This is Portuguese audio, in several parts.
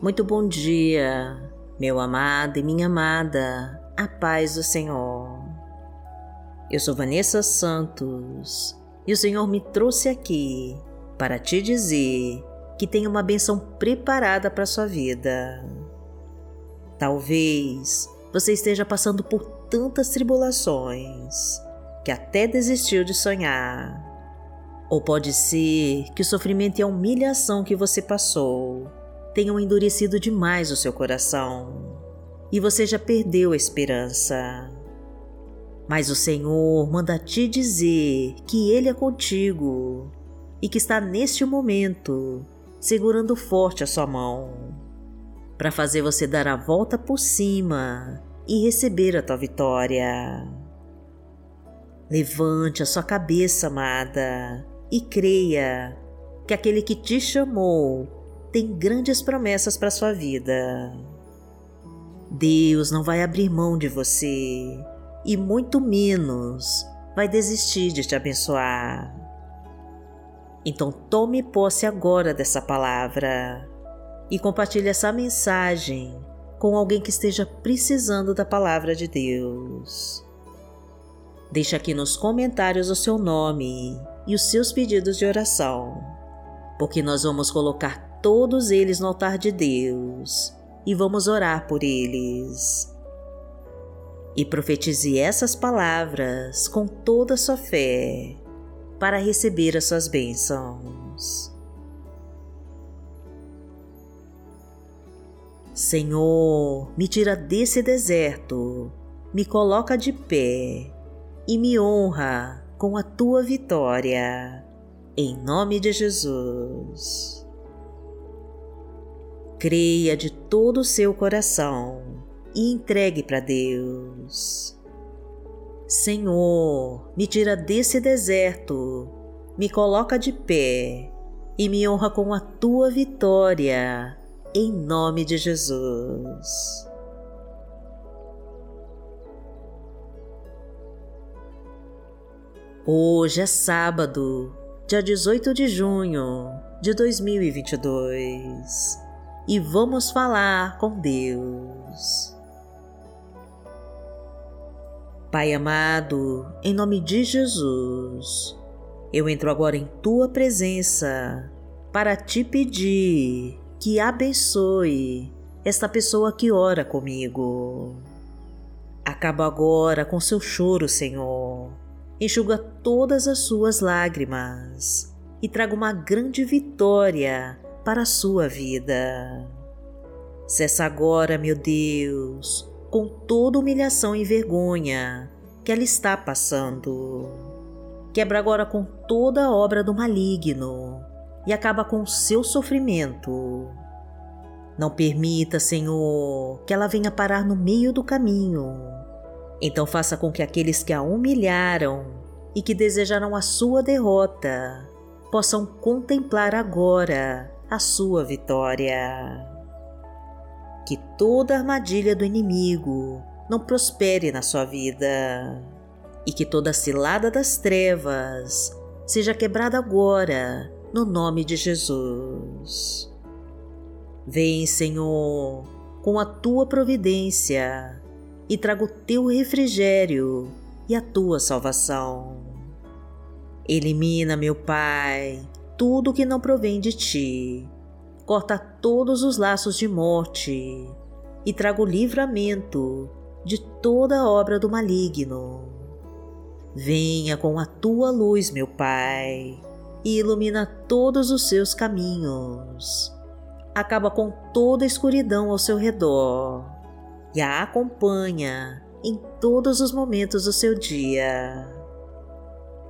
Muito bom dia, meu amado e minha amada, a paz do Senhor. Eu sou Vanessa Santos e o Senhor me trouxe aqui para te dizer que tem uma benção preparada para sua vida. Talvez você esteja passando por tantas tribulações que até desistiu de sonhar. Ou pode ser que o sofrimento e a humilhação que você passou tenham endurecido demais o seu coração e você já perdeu a esperança. Mas o Senhor manda te dizer que Ele é contigo e que está neste momento segurando forte a sua mão para fazer você dar a volta por cima e receber a tua vitória. Levante a sua cabeça, amada, e creia que aquele que te chamou tem grandes promessas para sua vida. Deus não vai abrir mão de você e muito menos vai desistir de te abençoar. Então tome posse agora dessa palavra e compartilhe essa mensagem com alguém que esteja precisando da palavra de Deus. Deixe aqui nos comentários o seu nome e os seus pedidos de oração, porque nós vamos colocar todos eles no altar de Deus e vamos orar por eles. E profetize essas palavras com toda a sua fé para receber as suas bênçãos. Senhor, me tira desse deserto, me coloca de pé e me honra com a tua vitória. Em nome de Jesus creia de todo o seu coração e entregue para Deus. Senhor, me tira desse deserto, me coloca de pé e me honra com a tua vitória, em nome de Jesus. Hoje é sábado, dia 18 de junho de 2022 e vamos falar com Deus. Pai amado, em nome de Jesus, eu entro agora em tua presença para te pedir que abençoe esta pessoa que ora comigo. Acaba agora com seu choro, Senhor. Enxuga todas as suas lágrimas e traga uma grande vitória para a sua vida. Cessa agora, meu Deus, com toda humilhação e vergonha que ela está passando. Quebra agora com toda a obra do maligno e acaba com o seu sofrimento. Não permita, Senhor, que ela venha parar no meio do caminho. Então faça com que aqueles que a humilharam e que desejaram a sua derrota possam contemplar agora a sua vitória. Que toda armadilha do inimigo não prospere na sua vida e que toda cilada das trevas seja quebrada agora, no nome de Jesus. Vem, Senhor, com a tua providência e traga o teu refrigério e a tua salvação. Elimina, meu Pai, tudo que não provém de ti. Corta todos os laços de morte e traga o livramento de toda obra do maligno. Venha com a tua luz, meu Pai, e ilumina todos os seus caminhos. Acaba com toda a escuridão ao seu redor e a acompanha em todos os momentos do seu dia.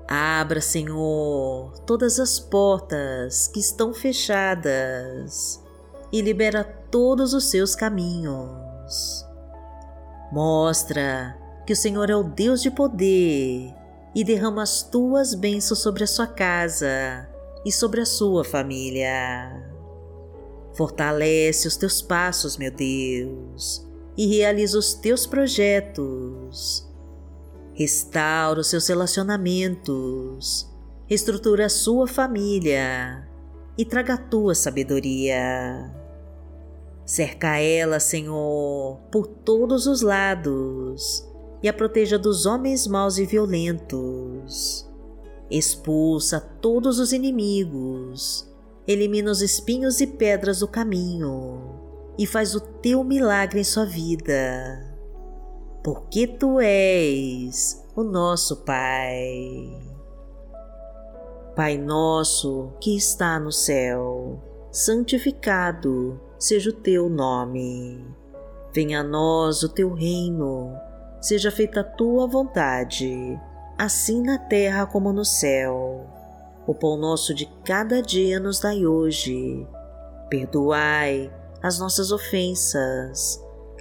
Abra, Senhor, todas as portas que estão fechadas e libera todos os seus caminhos. Mostra que o Senhor é o Deus de poder e derrama as tuas bênçãos sobre a sua casa e sobre a sua família. Fortalece os teus passos, meu Deus, e realiza os teus projetos restaura os seus relacionamentos, reestrutura a sua família e traga a tua sabedoria. Cerca ela, Senhor, por todos os lados e a proteja dos homens maus e violentos. Expulsa todos os inimigos, elimina os espinhos e pedras do caminho e faz o teu milagre em sua vida. Porque tu és o nosso Pai. Pai nosso que está no céu, santificado seja o teu nome. Venha a nós o teu reino, seja feita a tua vontade, assim na terra como no céu. O pão nosso de cada dia nos dai hoje. Perdoai as nossas ofensas,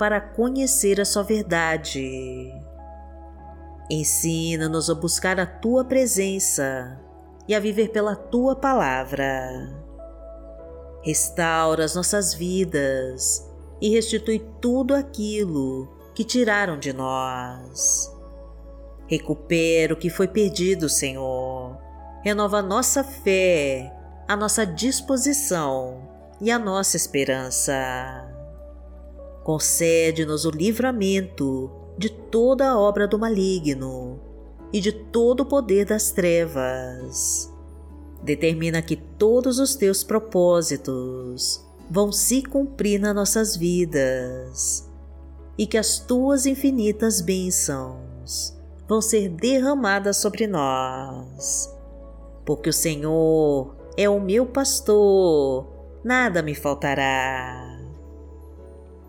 para conhecer a Sua verdade. Ensina-nos a buscar a Tua presença e a viver pela Tua palavra restaura as nossas vidas e restitui tudo aquilo que tiraram de nós. Recupera o que foi perdido, Senhor. Renova nossa fé, a nossa disposição e a nossa esperança. Concede-nos o livramento de toda a obra do maligno e de todo o poder das trevas determina que todos os teus propósitos vão se cumprir nas nossas vidas e que as tuas infinitas bênçãos vão ser derramadas sobre nós. Porque o Senhor é o meu pastor, nada me faltará.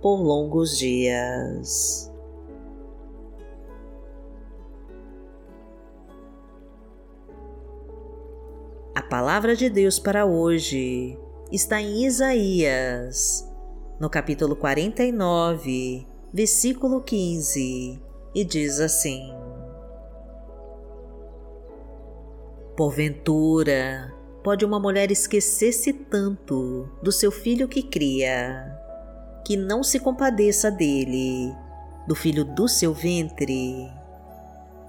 por longos dias. A palavra de Deus para hoje está em Isaías, no capítulo 49, versículo 15, e diz assim: Porventura, pode uma mulher esquecer-se tanto do seu filho que cria, que não se compadeça dele, do filho do seu ventre,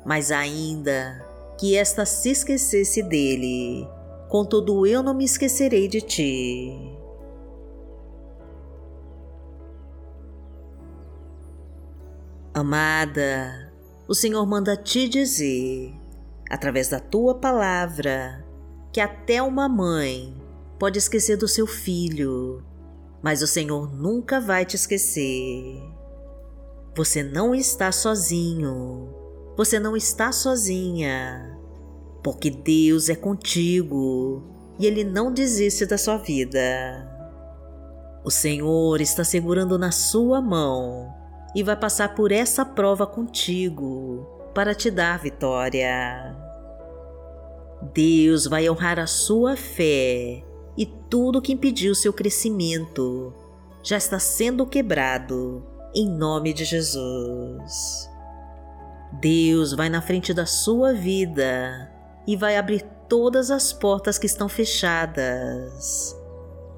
mas ainda que esta se esquecesse dele, contudo eu não me esquecerei de ti. Amada, o Senhor manda te dizer, através da tua palavra, que até uma mãe pode esquecer do seu filho, mas o Senhor nunca vai te esquecer. Você não está sozinho, você não está sozinha porque Deus é contigo e Ele não desiste da sua vida. O Senhor está segurando na sua mão e vai passar por essa prova contigo para te dar vitória. Deus vai honrar a sua fé e tudo que impediu seu crescimento já está sendo quebrado em nome de Jesus. Deus vai na frente da sua vida e vai abrir todas as portas que estão fechadas.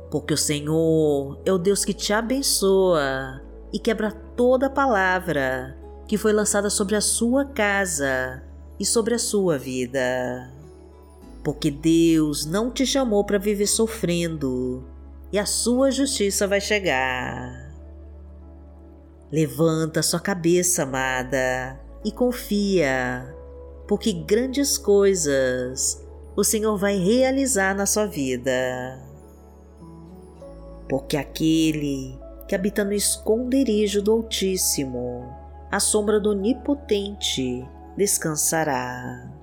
Porque o Senhor é o Deus que te abençoa e quebra toda palavra que foi lançada sobre a sua casa e sobre a sua vida. Porque Deus não te chamou para viver sofrendo e a sua justiça vai chegar. Levanta sua cabeça, amada, e confia, porque grandes coisas o Senhor vai realizar na sua vida. Porque aquele que habita no esconderijo do Altíssimo, à sombra do Onipotente, descansará.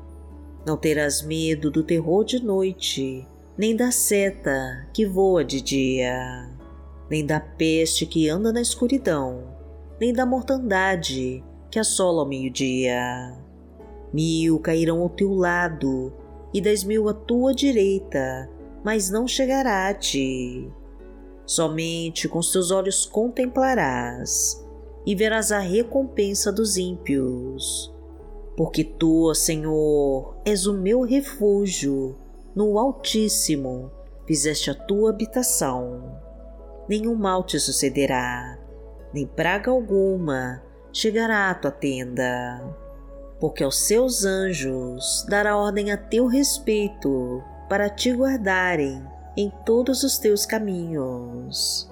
Não terás medo do terror de noite, nem da seta que voa de dia, nem da peste que anda na escuridão, nem da mortandade que assola ao meio-dia. Mil cairão ao teu lado e dez mil à tua direita, mas não chegará a ti. Somente com os teus olhos contemplarás e verás a recompensa dos ímpios. Porque tu, Senhor, és o meu refúgio, no Altíssimo fizeste a tua habitação. Nenhum mal te sucederá, nem praga alguma chegará à tua tenda. Porque aos seus anjos dará ordem a teu respeito para te guardarem em todos os teus caminhos.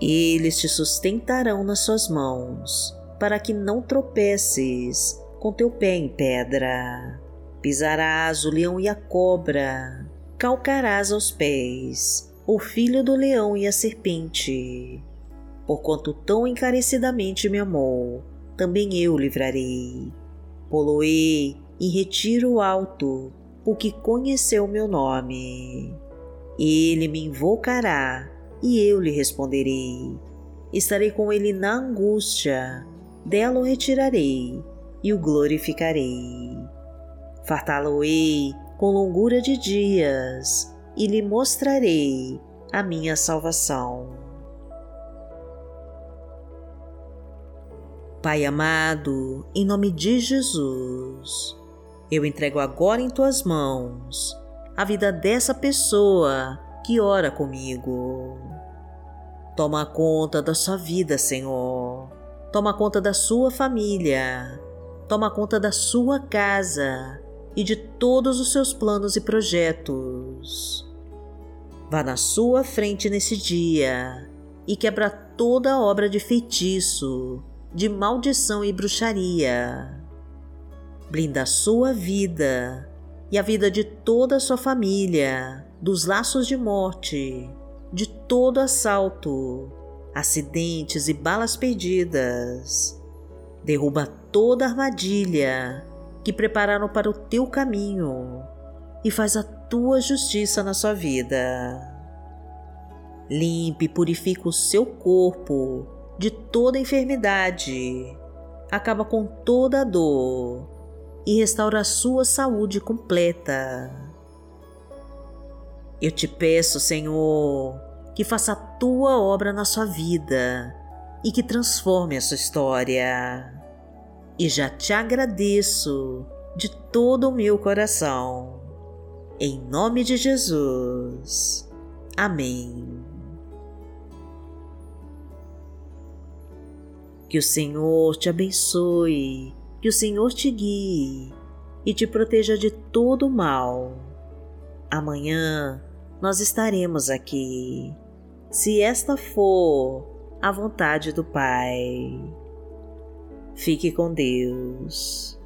Eles te sustentarão nas suas mãos, para que não tropeces com teu pé em pedra. Pisarás o leão e a cobra, calcarás aos pés o filho do leão e a serpente. Porquanto tão encarecidamente me amou, também eu livrarei. Poloei em retiro alto, porque conheceu meu nome. Ele me invocará e eu lhe responderei. Estarei com ele na angústia, dela o retirarei e o glorificarei. Fartá-lo-ei com longura de dias e lhe mostrarei a minha salvação. Pai amado, em nome de Jesus, eu entrego agora em tuas mãos a vida dessa pessoa que ora comigo. Toma conta da sua vida, Senhor. Toma conta da sua família. Toma conta da sua casa e de todos os seus planos e projetos. Vá na sua frente nesse dia e quebra toda obra de feitiço, de maldição e bruxaria. Blinda a sua vida e a vida de toda a sua família dos laços de morte, de todo assalto, acidentes e balas perdidas. Derruba toda armadilha que prepararam para o teu caminho e faz a tua justiça na sua vida. Limpe e purifica o seu corpo de toda enfermidade, acaba com toda a dor e restaura a sua saúde completa. Eu te peço, Senhor, que faça a tua obra na sua vida e que transforme a sua história. E já te agradeço de todo o meu coração. Em nome de Jesus. Amém. Que o Senhor te abençoe que o Senhor te guie e te proteja de todo o mal. Amanhã nós estaremos aqui, se esta for a vontade do Pai. Fique com Deus.